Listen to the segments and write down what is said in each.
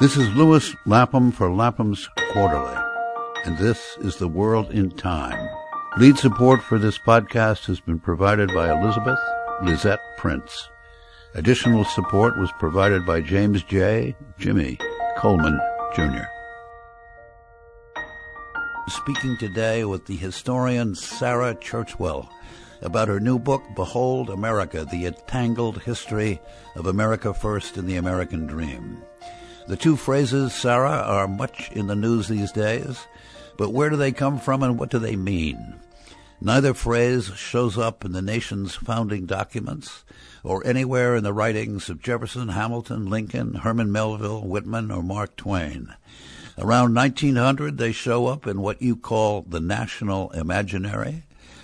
This is Lewis Lapham for Lapham's Quarterly, and this is The World in Time. Lead support for this podcast has been provided by Elizabeth Lisette Prince. Additional support was provided by James J. Jimmy Coleman, Jr. Speaking today with the historian Sarah Churchwell about her new book, Behold America, The Entangled History of America First and the American Dream. The two phrases, Sarah, are much in the news these days, but where do they come from and what do they mean? Neither phrase shows up in the nation's founding documents or anywhere in the writings of Jefferson, Hamilton, Lincoln, Herman Melville, Whitman, or Mark Twain. Around 1900, they show up in what you call the national imaginary,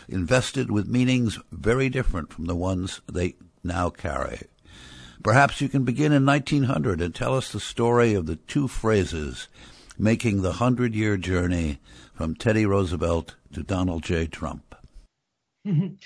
invested with meanings very different from the ones they now carry. Perhaps you can begin in 1900 and tell us the story of the two phrases making the hundred year journey from Teddy Roosevelt to Donald J. Trump.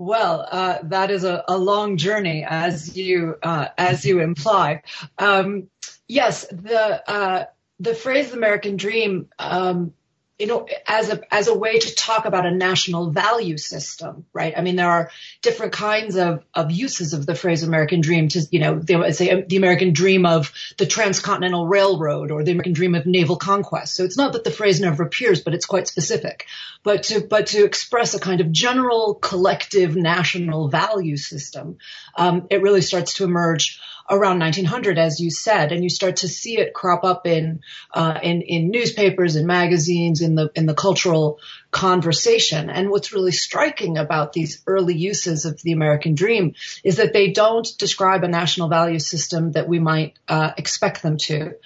Well, uh, that is a, a, long journey, as you uh, as you imply. Um, yes, the uh, the phrase "American Dream" um, you know, as a as a way to talk about a national value system, right? I mean, there are different kinds of of uses of the phrase American dream. To you know, they would say the American dream of the transcontinental railroad or the American dream of naval conquest. So it's not that the phrase never appears, but it's quite specific. But to but to express a kind of general collective national value system, um, it really starts to emerge around 1900, as you said, and you start to see it crop up in uh, in in newspapers and magazines in the in the cultural conversation. And what's really striking about these early uses of the American dream is that they don't describe a national value system that we might uh, expect them to.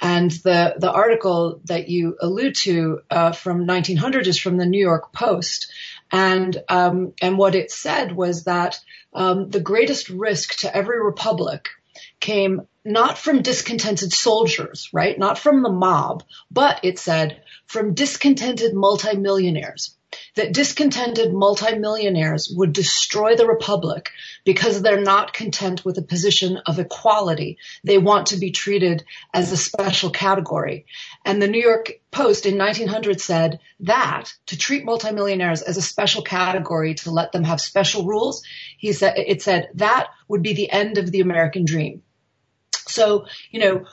And the the article that you allude to uh, from 1900 is from the New York Post. And um, and what it said was that um, the greatest risk to every republic came not from discontented soldiers, right? Not from the mob, but it said from discontented multimillionaires. That discontented multimillionaires would destroy the republic because they're not content with a position of equality. They want to be treated as a special category. And the New York Post in 1900 said that to treat multimillionaires as a special category, to let them have special rules, he said, it said that would be the end of the American dream. So, you know,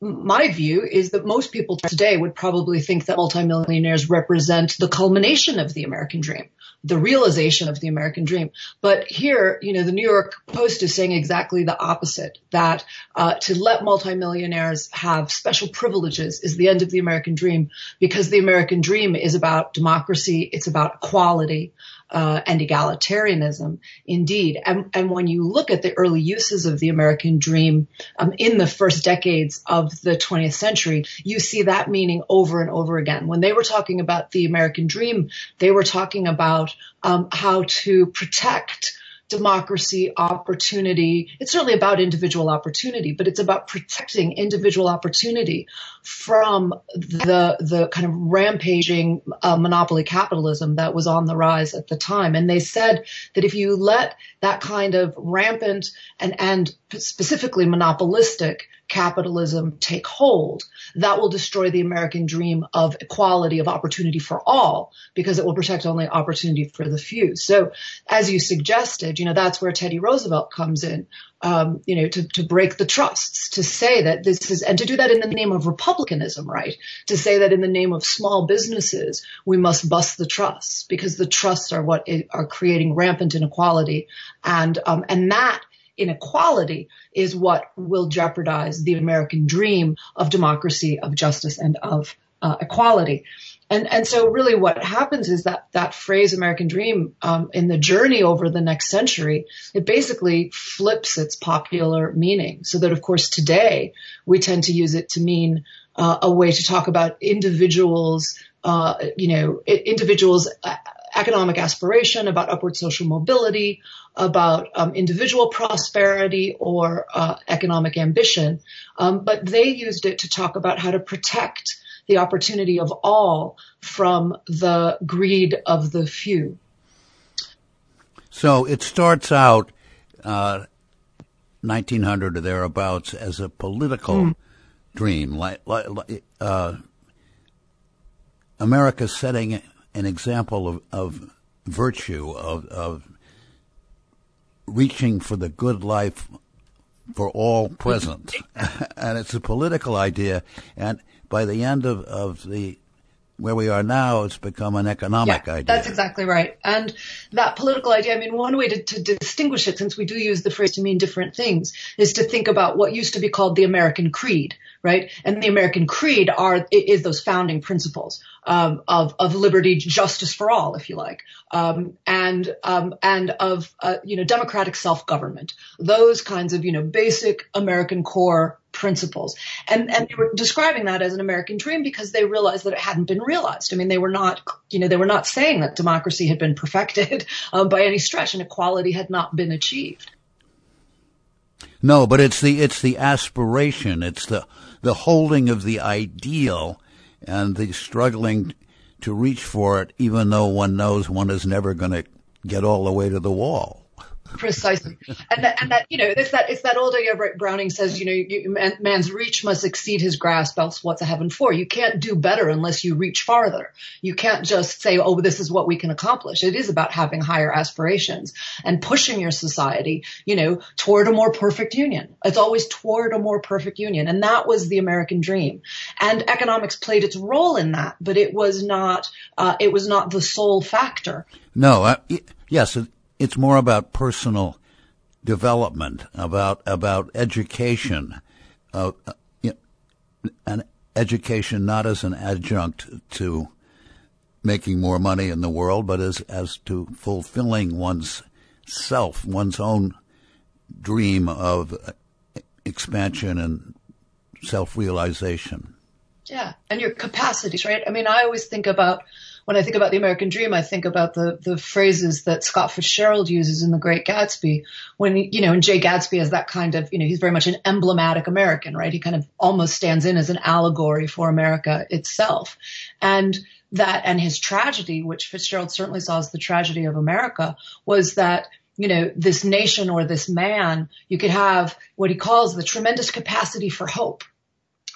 my view is that most people today would probably think that multimillionaires represent the culmination of the American dream, the realization of the American dream. But here, you know, the New York Post is saying exactly the opposite, that uh, to let multimillionaires have special privileges is the end of the American dream because the American dream is about democracy, it's about equality uh, and egalitarianism, indeed. And, and, when you look at the early uses of the American dream um, in the first decades of the 20th century, you see that meaning over and over again. When they were talking about the American dream, they were talking about um, how to protect democracy, opportunity. It's certainly about individual opportunity, but it's about protecting individual opportunity from the the kind of rampaging uh, monopoly capitalism that was on the rise at the time. And they said that if you let that kind of rampant and and specifically monopolistic capitalism take hold, that will destroy the American dream of equality of opportunity for all because it will protect only opportunity for the few. So as you suggested, you know, that's where Teddy Roosevelt comes in, um, you know, to, to break the trusts, to say that this is, and to do that in the name of republicanism, right? To say that in the name of small businesses, we must bust the trusts because the trusts are what are creating rampant inequality. And, um, and that inequality is what will jeopardize the American dream of democracy, of justice, and of uh, equality. And and so really what happens is that that phrase American dream um, in the journey over the next century it basically flips its popular meaning so that of course today we tend to use it to mean uh, a way to talk about individuals uh, you know individuals economic aspiration, about upward social mobility, about um, individual prosperity or uh, economic ambition. Um, but they used it to talk about how to protect the opportunity of all from the greed of the few. So it starts out uh, 1900 or thereabouts as a political mm. dream, like, like uh, America setting an example of, of virtue, of, of reaching for the good life for all present. and it's a political idea. And by the end of, of the where we are now, it's become an economic yeah, idea. That's exactly right. And that political idea, I mean, one way to, to, distinguish it, since we do use the phrase to mean different things, is to think about what used to be called the American Creed, right? And the American Creed are is those founding principles um, of of liberty, justice for all, if you like, um, and um, and of uh, you know democratic self government. Those kinds of you know basic American core principles. And and they were describing that as an American dream because they realized that it hadn't been realized. I mean, they were not you know they were not saying that democracy had been perfected um, by any stretch and equality had not been achieved. No, but it's the it's the aspiration. It's the the holding of the ideal and the struggling to reach for it, even though one knows one is never going to get all the way to the wall. Precisely, and that, and that you know it's that it's that old idea. Browning says, you know, you, man, man's reach must exceed his grasp, else what's a heaven for? You can't do better unless you reach farther. You can't just say, oh, this is what we can accomplish. It is about having higher aspirations and pushing your society, you know, toward a more perfect union. It's always toward a more perfect union, and that was the American dream. And economics played its role in that, but it was not. Uh, it was not the sole factor. No. Uh, yes it's more about personal development, about about education, uh, an education not as an adjunct to making more money in the world, but as as to fulfilling one's self, one's own dream of expansion and self realization. Yeah, and your capacities, right? I mean, I always think about when I think about the American dream, I think about the the phrases that Scott Fitzgerald uses in The Great Gatsby. When you know, and Jay Gatsby is that kind of you know, he's very much an emblematic American, right? He kind of almost stands in as an allegory for America itself, and that and his tragedy, which Fitzgerald certainly saw as the tragedy of America, was that you know, this nation or this man, you could have what he calls the tremendous capacity for hope,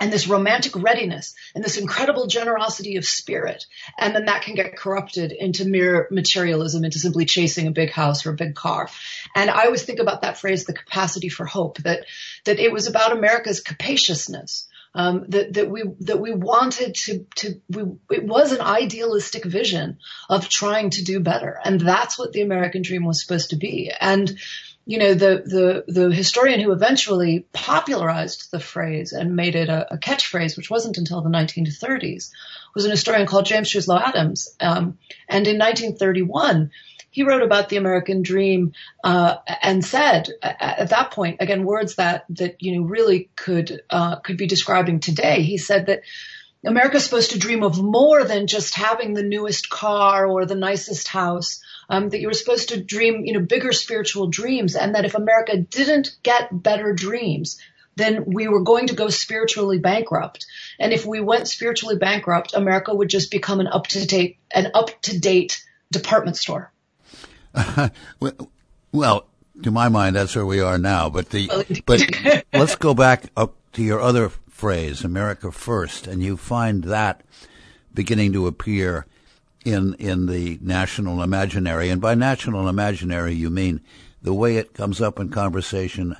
and this romantic readiness and this incredible generosity of spirit. And then that can get corrupted into mere materialism, into simply chasing a big house or a big car. And I always think about that phrase, the capacity for hope, that, that it was about America's capaciousness. Um, that that we that we wanted to to we, it was an idealistic vision of trying to do better, and that's what the American dream was supposed to be. And you know, the, the, the historian who eventually popularized the phrase and made it a, a catchphrase, which wasn't until the 1930s, was an historian called James Truslow Adams. Um, and in 1931, he wrote about the American dream uh, and said at that point, again, words that that you know really could uh, could be describing today. He said that America's supposed to dream of more than just having the newest car or the nicest house um, that you were supposed to dream, you know, bigger spiritual dreams, and that if America didn't get better dreams, then we were going to go spiritually bankrupt. And if we went spiritually bankrupt, America would just become an up to date, an up to date department store. well, to my mind, that's where we are now. But the but let's go back up to your other phrase, "America First, and you find that beginning to appear in in the national imaginary, and by national imaginary you mean the way it comes up in conversation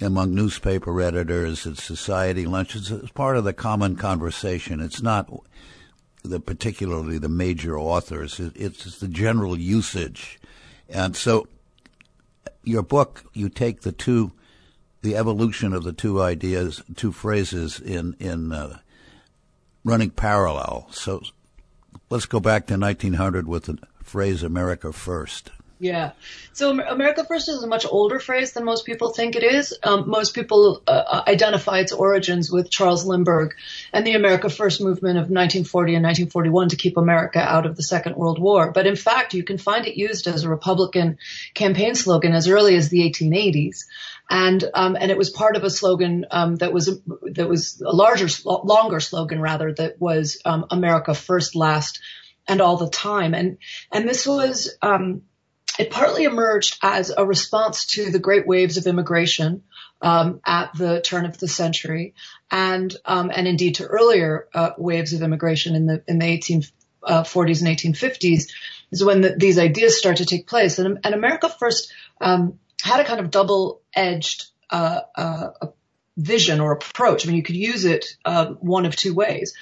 among newspaper editors at society lunches. It's part of the common conversation. It's not the particularly the major authors. It, it's the general usage, and so your book you take the two the evolution of the two ideas, two phrases in in uh, running parallel. So let's go back to 1900 with the phrase America First. Yeah. So America First is a much older phrase than most people think it is. Um, most people uh, uh, identify its origins with Charles Lindbergh and the America First movement of 1940 and 1941 to keep America out of the Second World War. But in fact, you can find it used as a Republican campaign slogan as early as the 1880s. And, um, and it was part of a slogan, um, that was, that was a larger, longer slogan rather, that was, um, America First, Last, and all the time. And, and this was, um, it partly emerged as a response to the great waves of immigration um, at the turn of the century, and um, and indeed to earlier uh, waves of immigration in the in the 1840s uh, and 1850s is when the, these ideas start to take place. And, and America First um, had a kind of double-edged uh, uh, vision or approach. I mean, you could use it uh, one of two ways.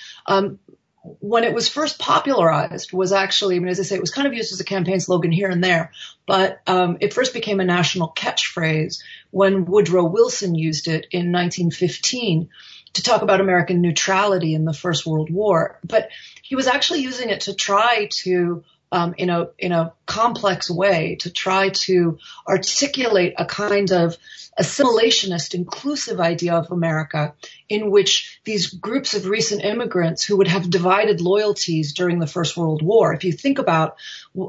When it was first popularized was actually, I mean, as I say, it was kind of used as a campaign slogan here and there, but um, it first became a national catchphrase when Woodrow Wilson used it in 1915 to talk about American neutrality in the First World War. But he was actually using it to try to um, in a in a complex way to try to articulate a kind of assimilationist, inclusive idea of America in which these groups of recent immigrants who would have divided loyalties during the First World War. If you think about,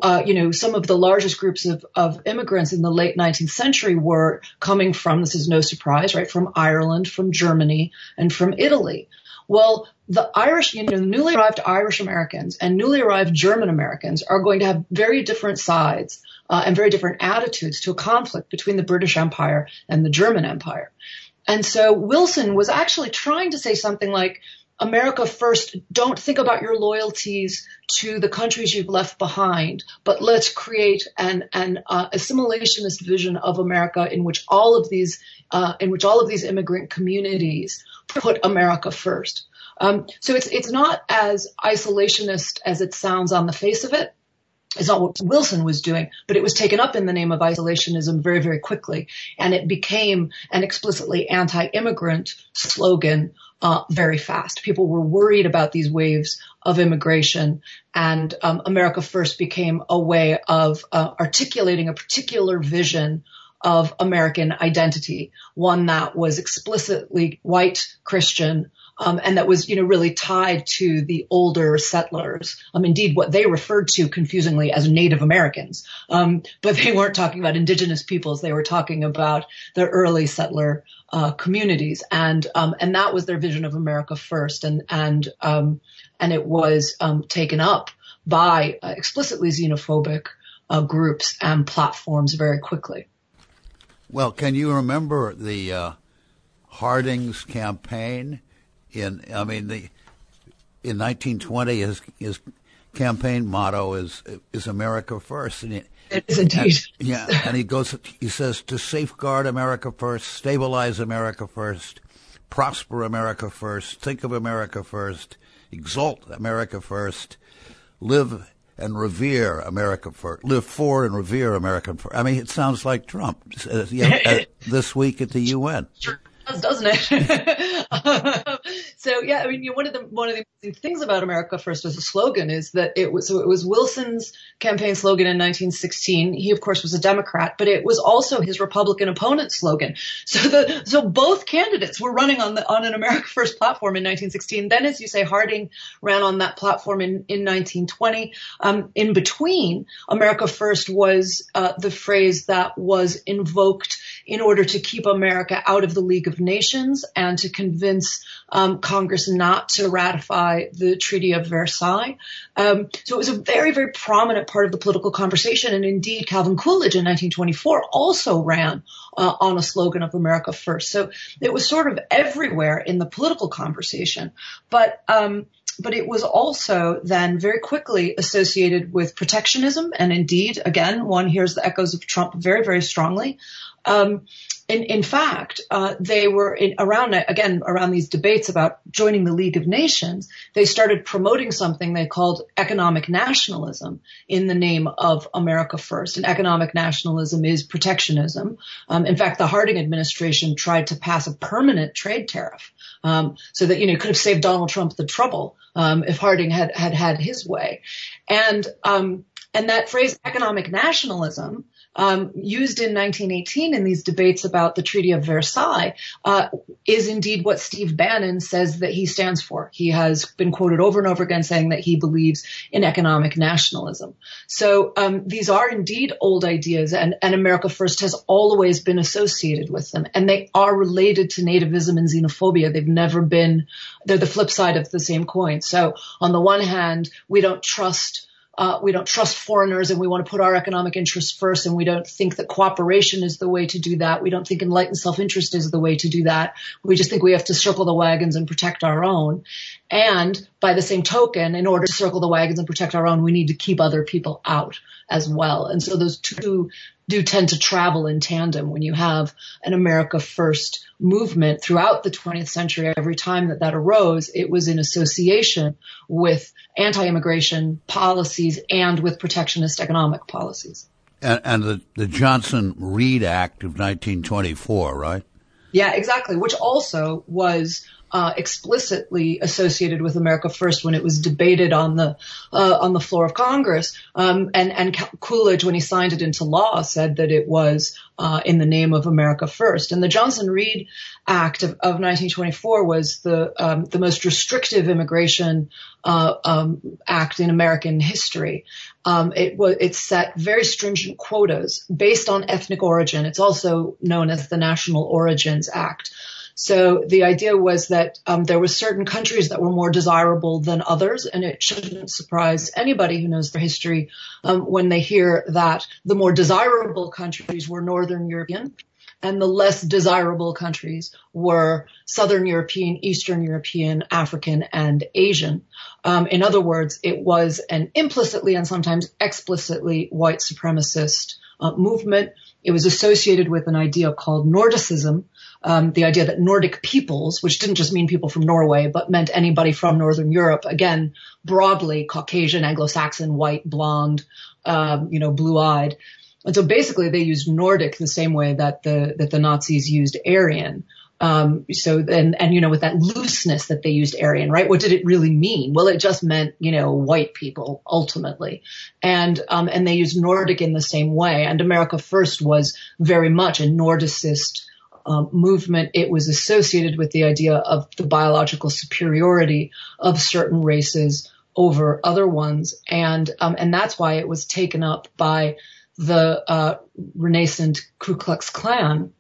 uh, you know, some of the largest groups of, of immigrants in the late 19th century were coming from, this is no surprise, right, from Ireland, from Germany, and from Italy. Well, the Irish, you know, newly arrived Irish Americans and newly arrived German Americans are going to have very different sides uh, and very different attitudes to a conflict between the British Empire and the German Empire. And so Wilson was actually trying to say something like, America first, don't think about your loyalties to the countries you've left behind, but let's create an, an uh, assimilationist vision of America in which all of these, uh, in which all of these immigrant communities put America first. Um, so it's it's not as isolationist as it sounds on the face of it. It's not what Wilson was doing, but it was taken up in the name of isolationism very, very quickly, and it became an explicitly anti-immigrant slogan uh, very fast. People were worried about these waves of immigration, and um, America First became a way of uh, articulating a particular vision of American identity, one that was explicitly white Christian, um, and that was, you know, really tied to the older settlers. Um, indeed, what they referred to confusingly as Native Americans. Um, but they weren't talking about indigenous peoples. They were talking about the early settler uh, communities, and um, and that was their vision of America first, and and um, and it was um, taken up by uh, explicitly xenophobic uh, groups and platforms very quickly. Well, can you remember the uh, Harding's campaign? In I mean, the in 1920, his his campaign motto is is America first, and it, it is indeed. And, yeah, and he goes, he says to safeguard America first, stabilize America first, prosper America first, think of America first, exalt America first, live and revere America first, live for and revere America first. I mean, it sounds like Trump uh, know, uh, this week at the UN. Does, doesn't it? so yeah, I mean, you know, one of the one of the things about America First as a slogan is that it was so it was Wilson's campaign slogan in 1916. He of course was a Democrat, but it was also his Republican opponent's slogan. So the so both candidates were running on the on an America First platform in 1916. Then, as you say, Harding ran on that platform in in 1920. Um, in between, America First was uh, the phrase that was invoked in order to keep America out of the League of Nations and to convince um, Congress not to ratify the Treaty of Versailles. Um, so it was a very, very prominent part of the political conversation. And indeed, Calvin Coolidge in 1924 also ran uh, on a slogan of America First. So it was sort of everywhere in the political conversation. But um, but it was also then very quickly associated with protectionism. And indeed, again, one hears the echoes of Trump very, very strongly. Um, in, in fact, uh, they were in, around again around these debates about joining the League of Nations. They started promoting something they called economic nationalism in the name of America First. And economic nationalism is protectionism. Um, in fact, the Harding administration tried to pass a permanent trade tariff um, so that you know could have saved Donald Trump the trouble um, if Harding had had had his way. And um, and that phrase economic nationalism um, used in 1918 in these debates about the Treaty of Versailles uh, is indeed what Steve Bannon says that he stands for. He has been quoted over and over again saying that he believes in economic nationalism. So um, these are indeed old ideas, and, and America First has always been associated with them, and they are related to nativism and xenophobia. They've never been. They're the flip side of the same coin. So on the one hand, we don't trust uh, we don't trust foreigners and we want to put our economic interests first and we don't think that cooperation is the way to do that. We don't think enlightened self-interest is the way to do that. We just think we have to circle the wagons and protect our own. And by the same token, in order to circle the wagons and protect our own, we need to keep other people out as well. And so those two do tend to travel in tandem when you have an America First movement throughout the 20th century. Every time that that arose, it was in association with anti-immigration policies and with protectionist economic policies. And, and the, the Johnson Reed Act of 1924, right? Yeah, exactly. Which also was uh, explicitly associated with America First when it was debated on the uh, on the floor of Congress. Um, and and Coolidge, when he signed it into law, said that it was uh, in the name of America First. And the Johnson Reed Act of, of 1924 was the um, the most restrictive immigration uh, um, act in American history. Um, it was it set very stringent quotas based on ethnic origin. It's also known as the National Origins Act. So the idea was that um, there were certain countries that were more desirable than others, and it shouldn't surprise anybody who knows their history um, when they hear that the more desirable countries were Northern European and the less desirable countries were Southern European, Eastern European, African, and Asian. Um, in other words, it was an implicitly and sometimes explicitly white supremacist uh, movement. It was associated with an idea called Nordicism, um, the idea that Nordic peoples, which didn't just mean people from Norway, but meant anybody from Northern Europe, again, broadly Caucasian, Anglo-Saxon, white, blonde, um, you know, blue-eyed. And so basically they used Nordic the same way that the, that the Nazis used Aryan. Um, so and and you know with that looseness that they used Aryan, right? What did it really mean? Well, it just meant you know white people ultimately, and um, and they used Nordic in the same way. And America First was very much a Nordicist um, movement, it was associated with the idea of the biological superiority of certain races over other ones, and um, and that's why it was taken up by the uh, renascent Ku Klux Klan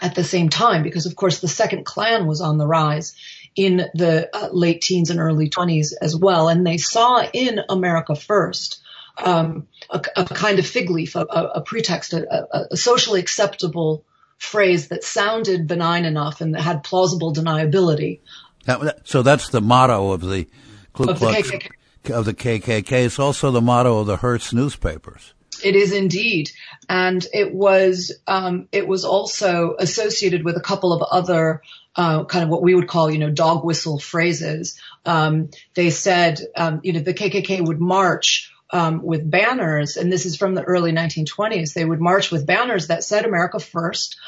at the same time, because of course the second Klan was on the rise in the uh, late teens and early 20s as well, and they saw in America First um, a, a, kind of fig leaf, a, a pretext, a, a socially acceptable phrase that sounded benign enough and that had plausible deniability. That, so that's the motto of the Ku Klux, of the, KKK. of the KKK. It's also the motto of the Hearst newspapers. It is indeed, and it was um, it was also associated with a couple of other uh, kind of what we would call, you know, dog whistle phrases. Um, they said, um, you know, the KKK would march um, with banners, and this is from the early 1920s. They would march with banners that said "America First,"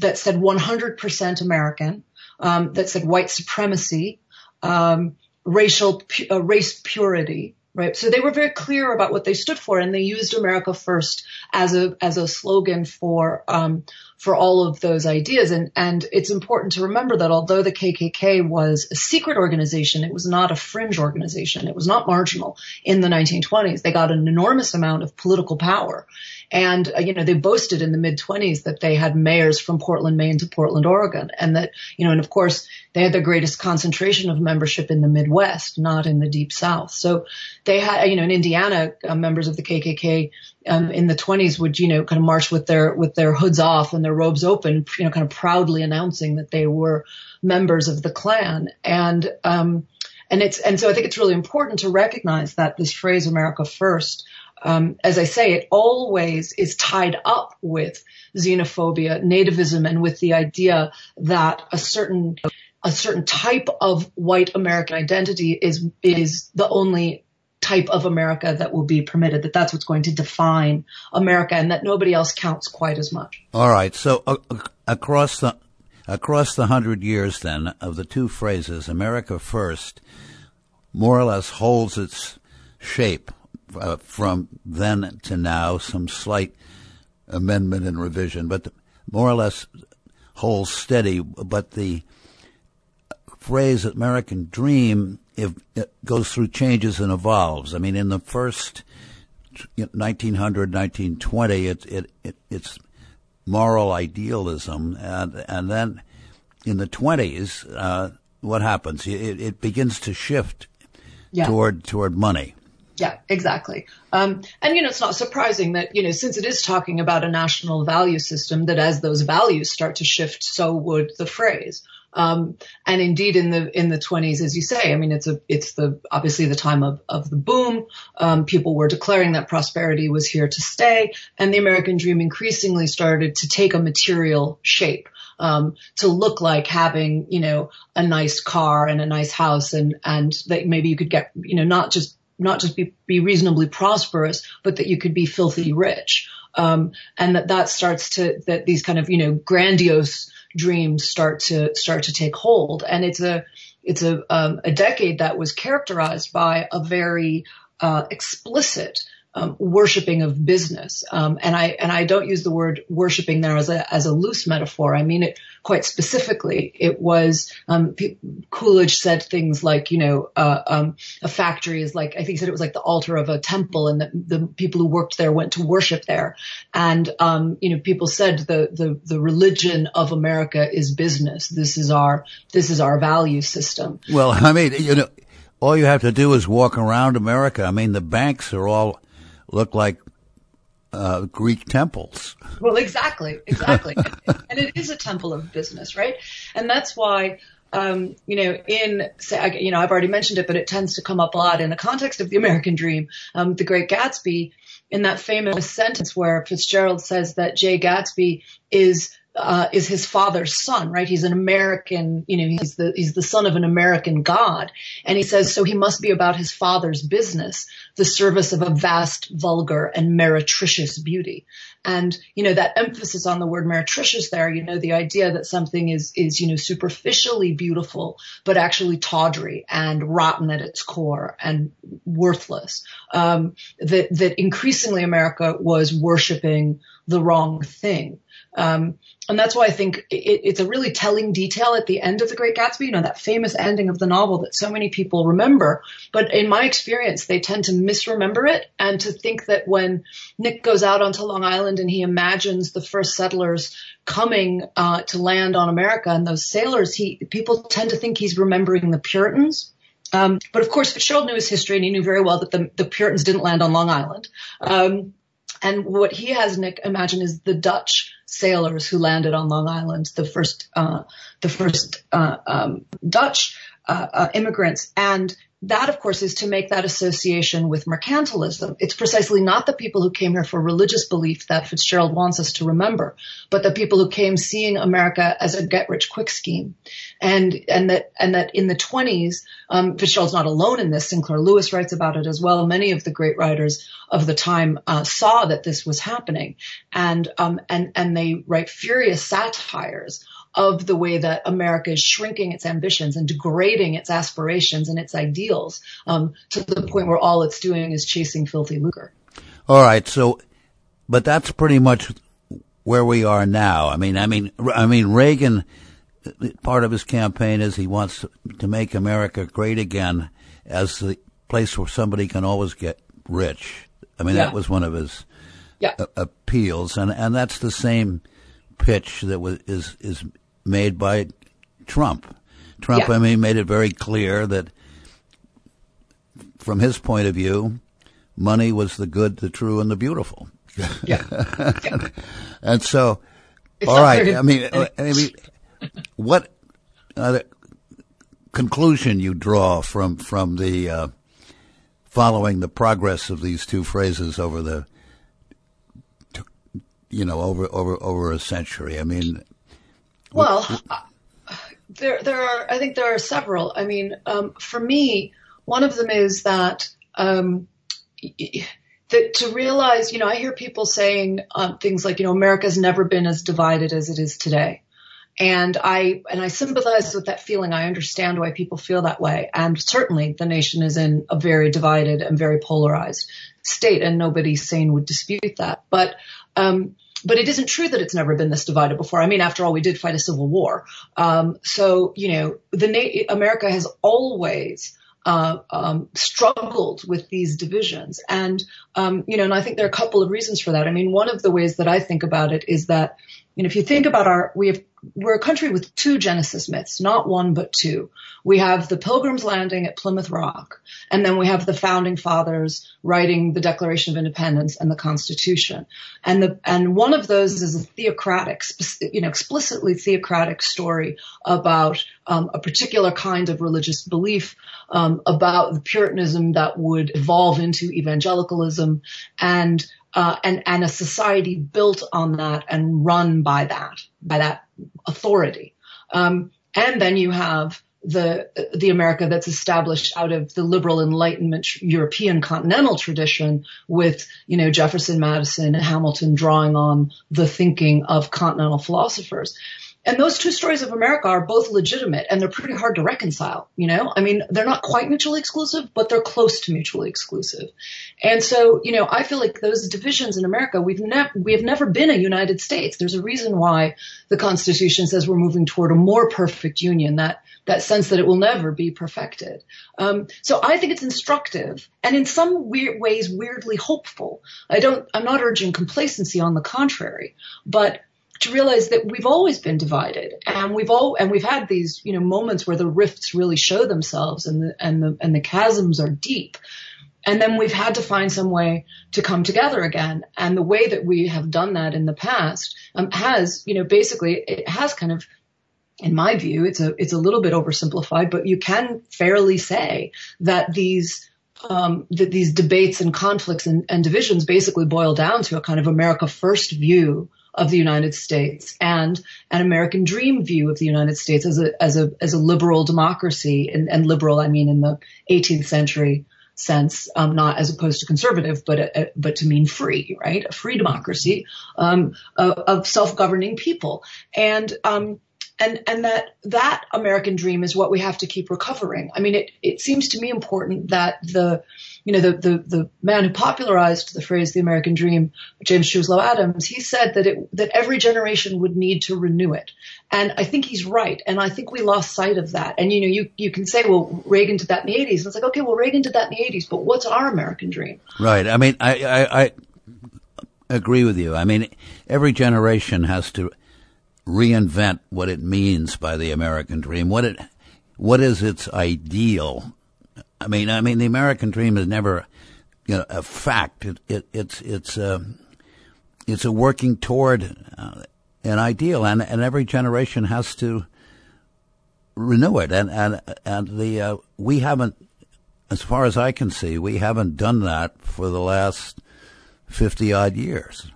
that said 100% American, um, that said white supremacy, um, racial uh, race purity, right? So they were very clear about what they stood for, and they used America First as a as a slogan for um, for all of those ideas. And, and it's important to remember that although the KKK was a secret organization, it was not a fringe organization. It was not marginal in the 1920s. They got an enormous amount of political power. And, uh, you know, they boasted in the mid 20s that they had mayors from Portland, Maine to Portland, Oregon. And that, you know, and of course they had the greatest concentration of membership in the Midwest, not in the deep South. So they had, you know, in Indiana, uh, members of the KKK um, in the 20s would, you know, kind of march with their with their hoods off and their robes open, you know, kind of proudly announcing that they were members of the Klan. And um, and it's and so I think it's really important to recognize that this phrase "America First, um, as I say, it always is tied up with xenophobia, nativism, and with the idea that a certain a certain type of white American identity is is the only type of America that will be permitted, that that's what's going to define America and that nobody else counts quite as much. All right. So uh, across the, across the hundred years then of the two phrases, America first, more or less holds its shape uh, from then to now, some slight amendment and revision, but more or less holds steady. But the phrase American dream if it goes through changes and evolves. I mean, in the first 1900, 1920, it, it, it, it's moral idealism, and and then in the 20s, uh, what happens? It, it begins to shift yeah. toward toward money. Yeah, exactly. Um, and you know, it's not surprising that you know, since it is talking about a national value system, that as those values start to shift, so would the phrase. Um, and indeed, in the in the 20s, as you say, I mean, it's a it's the obviously the time of of the boom. Um, people were declaring that prosperity was here to stay, and the American dream increasingly started to take a material shape. Um, to look like having, you know, a nice car and a nice house and, and that maybe you could get, you know, not just, not just be, be reasonably prosperous, but that you could be filthy rich. Um, and that that starts to, that these kind of, you know, grandiose dreams start to start to take hold. And it's a it's a um, a decade that was characterized by a very uh, explicit um, worshiping of business. Um, and I and I don't use the word worshiping there as a as a loose metaphor. I mean it quite specifically. It was um, P- Coolidge said things like, you know, uh, um, a factory is like I think he said it was like the altar of a temple, and that the people who worked there went to worship there. And um, you know, people said the the the religion of America is business. This is our this is our value system. Well, I mean, you know, all you have to do is walk around America. I mean, the banks are all look like uh, Greek temples. Well, exactly, exactly, and it is a temple of business, right? And that's why, um, you know, in say, you know, I've already mentioned it, but it tends to come up a lot in the context of the American Dream, um, The Great Gatsby. In that famous sentence where Fitzgerald says that Jay Gatsby is uh, is his father's son, right? He's an American, you know, he's the, he's the son of an American God. And he says, so he must be about his father's business, the service of a vast, vulgar and meretricious beauty. And, you know, that emphasis on the word meretricious there, you know, the idea that something is, is, you know, superficially beautiful, but actually tawdry and rotten at its core and worthless. Um, that, that increasingly America was worshiping the wrong thing. Um, and that's why I think it, it's a really telling detail at the end of The Great Gatsby, you know, that famous ending of the novel that so many people remember. But in my experience, they tend to misremember it and to think that when Nick goes out onto Long Island and he imagines the first settlers coming uh, to land on America and those sailors, he people tend to think he's remembering the Puritans. Um, but of course, Fitzgerald knew his history and he knew very well that the, the Puritans didn't land on Long Island. Um, and what he has Nick imagine is the Dutch sailors who landed on Long Island, the first, uh, the first uh, um, Dutch uh, uh immigrants, and that, of course, is to make that association with mercantilism. It's precisely not the people who came here for religious belief that Fitzgerald wants us to remember, but the people who came seeing America as a get-rich-quick scheme, and and that and that in the 20s, um, Fitzgerald's not alone in this. Sinclair Lewis writes about it as well. Many of the great writers of the time uh, saw that this was happening, and um, and and they write furious satires of the way that America is shrinking its ambitions and degrading its aspirations and its ideals um, to the point where all it's doing is chasing filthy lucre. All right, so, but that's pretty much where we are now. I mean, I mean, I mean, Reagan. Part of his campaign is he wants to make America great again as the place where somebody can always get rich. I mean, yeah. that was one of his yeah. appeals, and and that's the same pitch that was is is made by Trump. Trump, yeah. I mean, made it very clear that from his point of view, money was the good, the true, and the beautiful. Yeah. yeah. and so, it's all right. I mean, I mean, what other conclusion you draw from from the uh, following the progress of these two phrases over the you know, over over over a century. I mean, well, there there are I think there are several. I mean, um, for me, one of them is that. Um, that to realize, you know, I hear people saying um, things like, you know, America's never been as divided as it is today. And I, and I sympathize with that feeling. I understand why people feel that way. And certainly the nation is in a very divided and very polarized state and nobody sane would dispute that. But, um, but it isn't true that it's never been this divided before. I mean, after all, we did fight a civil war. Um, so, you know, the America has always uh, um, struggled with these divisions, and um, you know, and I think there are a couple of reasons for that. I mean, one of the ways that I think about it is that You if you think about our, we have, we're a country with two Genesis myths, not one, but two. We have the Pilgrims landing at Plymouth Rock, and then we have the founding fathers writing the Declaration of Independence and the Constitution. And the, and one of those is a theocratic, you know, explicitly theocratic story about um, a particular kind of religious belief, um, about the Puritanism that would evolve into evangelicalism and uh, and and a society built on that and run by that by that authority. Um, and then you have the the America that's established out of the liberal Enlightenment European continental tradition, with you know Jefferson, Madison, and Hamilton drawing on the thinking of continental philosophers. And those two stories of America are both legitimate and they're pretty hard to reconcile. You know, I mean, they're not quite mutually exclusive, but they're close to mutually exclusive. And so, you know, I feel like those divisions in America, we've never, we have never been a United States. There's a reason why the Constitution says we're moving toward a more perfect union, that, that sense that it will never be perfected. Um, so I think it's instructive and in some weird ways weirdly hopeful. I don't, I'm not urging complacency on the contrary, but to realize that we've always been divided and we've all and we've had these you know moments where the rifts really show themselves and the and the and the chasms are deep. And then we've had to find some way to come together again. And the way that we have done that in the past um, has you know basically it has kind of in my view it's a it's a little bit oversimplified but you can fairly say that these um, that these debates and conflicts and, and divisions basically boil down to a kind of America first view of the United States and an American dream view of the United States as a as a as a liberal democracy and, and liberal I mean in the 18th century sense, um, not as opposed to conservative, but a, but to mean free, right? A free democracy um, of, of self-governing people, and um, and and that that American dream is what we have to keep recovering. I mean, it it seems to me important that the you know, the, the, the man who popularized the phrase the American dream, James Truslow Adams, he said that it, that every generation would need to renew it. And I think he's right. And I think we lost sight of that. And, you know, you, you can say, well, Reagan did that in the 80s. And it's like, okay, well, Reagan did that in the 80s, but what's our American dream? Right. I mean, I, I, I agree with you. I mean, every generation has to reinvent what it means by the American dream. What it, what is its ideal? I mean, I mean, the American dream is never, you know, a fact. It, it it's it's uh, it's a working toward uh, an ideal, and and every generation has to renew it. And and and the uh, we haven't, as far as I can see, we haven't done that for the last fifty odd years.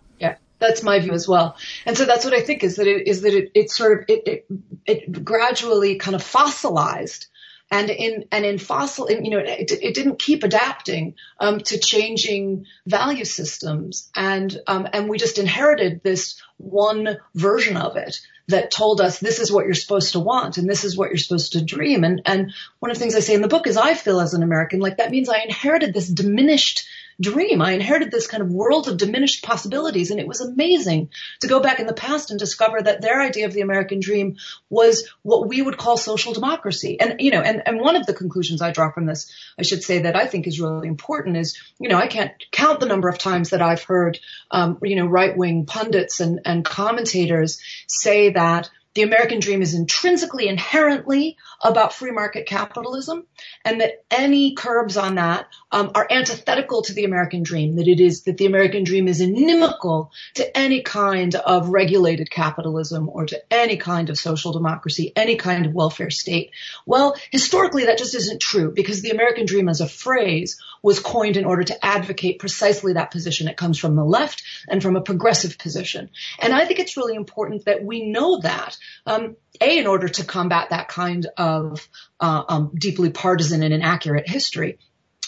That's my view as well. And so that's what I think is that it is that it, it sort of it, it it gradually kind of fossilized and in and in fossil, you know, it, it didn't keep adapting um, to changing value systems, and um, and we just inherited this one version of it that told us this is what you're supposed to want and this is what you're supposed to dream. And and one of the things I say in the book is I feel as an American like that means I inherited this diminished dream. I inherited this kind of world of diminished possibilities and it was amazing to go back in the past and discover that their idea of the American dream was what we would call social democracy. And, you know, and, and one of the conclusions I draw from this, I should say that I think is really important is, you know, I can't count the number of times that I've heard, um, you know, right wing pundits and, and commentators say that the American dream is intrinsically, inherently about free market capitalism, and that any curbs on that um, are antithetical to the American dream. That it is that the American dream is inimical to any kind of regulated capitalism or to any kind of social democracy, any kind of welfare state. Well, historically, that just isn't true because the American dream, as a phrase, was coined in order to advocate precisely that position. It comes from the left and from a progressive position, and I think it's really important that we know that um, a, in order to combat that kind of uh, um, deeply partisan and inaccurate history.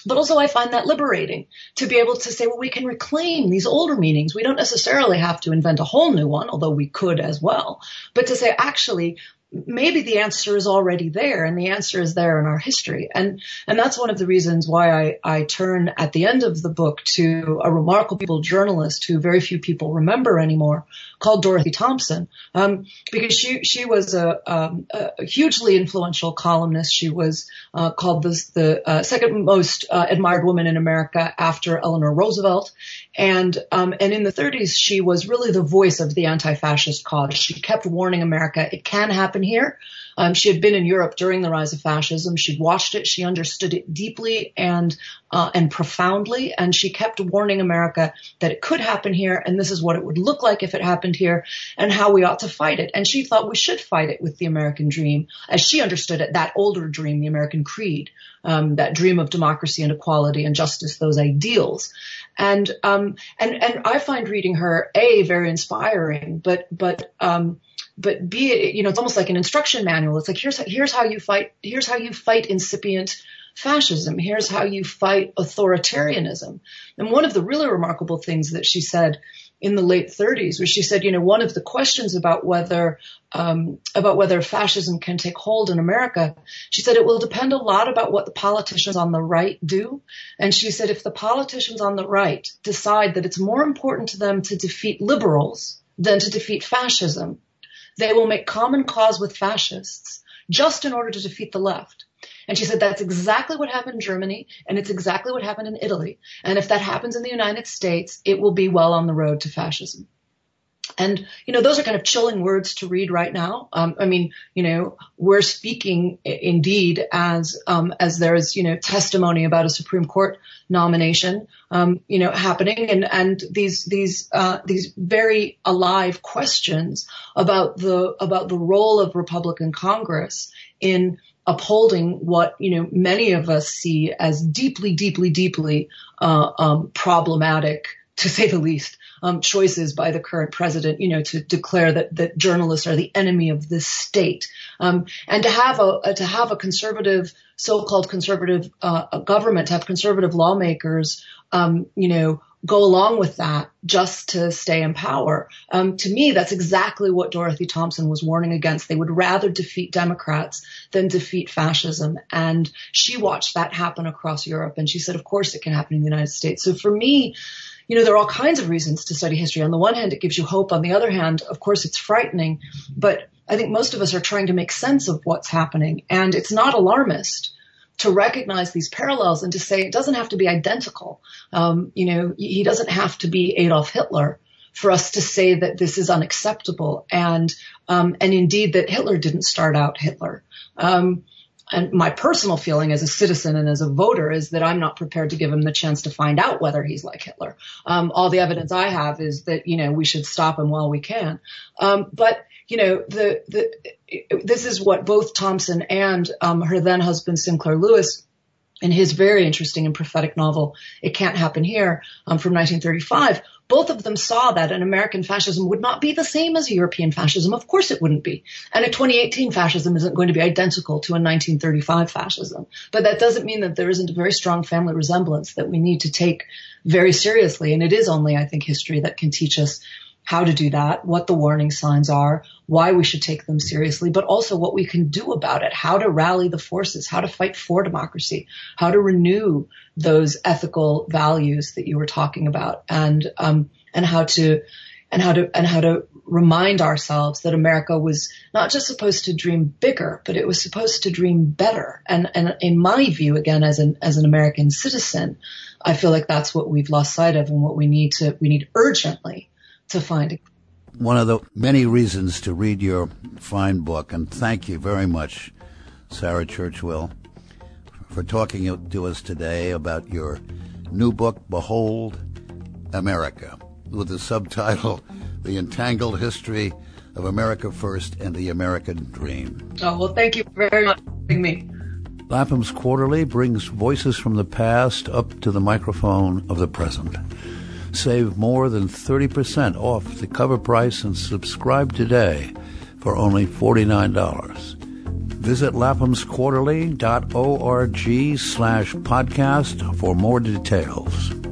But also I find that liberating to be able to say, well, we can reclaim these older meanings. We don't necessarily have to invent a whole new one, although we could as well. But to say, actually, maybe the answer is already there and the answer is there in our history. And, and that's one of the reasons why I, I turn at the end of the book to a remarkable journalist who very few people remember anymore called Dorothy Thompson. Um, because she, she was a, um, a, hugely influential columnist. She was, uh, called the, the uh, second most uh, admired woman in America after Eleanor Roosevelt. And, um, and in the 30s, she was really the voice of the anti-fascist cause. She kept warning America, it can happen here. Um, she had been in Europe during the rise of fascism. She'd watched it. She understood it deeply and uh, and profoundly, and she kept warning America that it could happen here, and this is what it would look like if it happened here, and how we ought to fight it. And she thought we should fight it with the American dream, as she understood it, that older dream, the American creed, um, that dream of democracy and equality and justice, those ideals. And um, and and I find reading her a very inspiring, but but um, but be it, you know, it's almost like an instruction manual. It's like, here's, here's how you fight, here's how you fight incipient fascism. Here's how you fight authoritarianism. And one of the really remarkable things that she said in the late 30s was she said, you know, one of the questions about whether, um, about whether fascism can take hold in America, she said it will depend a lot about what the politicians on the right do. And she said if the politicians on the right decide that it's more important to them to defeat liberals than to defeat fascism, they will make common cause with fascists just in order to defeat the left. And she said that's exactly what happened in Germany and it's exactly what happened in Italy. And if that happens in the United States, it will be well on the road to fascism. And, you know, those are kind of chilling words to read right now. Um, I mean, you know, we're speaking indeed as, um, as there is, you know, testimony about a Supreme Court nomination, um, you know, happening and, and these, these, uh, these very alive questions about the, about the role of Republican Congress in upholding what, you know, many of us see as deeply, deeply, deeply, uh, um, problematic to say the least, um, choices by the current president, you know, to declare that that journalists are the enemy of the state, um, and to have a, a, to have a conservative, so-called conservative uh, government, to have conservative lawmakers, um, you know, go along with that just to stay in power. Um, to me, that's exactly what Dorothy Thompson was warning against. They would rather defeat Democrats than defeat fascism. And she watched that happen across Europe. And she said, of course it can happen in the United States. So for me, you know, there are all kinds of reasons to study history. On the one hand, it gives you hope. On the other hand, of course, it's frightening. But I think most of us are trying to make sense of what's happening. And it's not alarmist to recognize these parallels and to say it doesn't have to be identical. Um, you know, he doesn't have to be Adolf Hitler for us to say that this is unacceptable. And, um, and indeed that Hitler didn't start out Hitler. Um, and my personal feeling as a citizen and as a voter is that I'm not prepared to give him the chance to find out whether he's like Hitler. Um, all the evidence I have is that you know we should stop him while we can. Um, but you know the the this is what both Thompson and um, her then husband Sinclair Lewis in his very interesting and prophetic novel, It Can't Happen Here, um, from 1935, both of them saw that an American fascism would not be the same as European fascism. Of course it wouldn't be. And a 2018 fascism isn't going to be identical to a 1935 fascism. But that doesn't mean that there isn't a very strong family resemblance that we need to take very seriously. And it is only, I think, history that can teach us how to do that, what the warning signs are, why we should take them seriously, but also what we can do about it, how to rally the forces, how to fight for democracy, how to renew those ethical values that you were talking about, and um, and how to and how to and how to remind ourselves that America was not just supposed to dream bigger, but it was supposed to dream better. And and in my view, again, as an as an American citizen, I feel like that's what we've lost sight of, and what we need to we need urgently to find it. One of the many reasons to read your fine book, and thank you very much, Sarah Churchwell, for talking to us today about your new book, Behold America, with the subtitle, The Entangled History of America First and the American Dream. Oh, well, thank you very much for having me. Lapham's Quarterly brings voices from the past up to the microphone of the present. Save more than 30% off the cover price and subscribe today for only $49. Visit laphamsquarterly.org slash podcast for more details.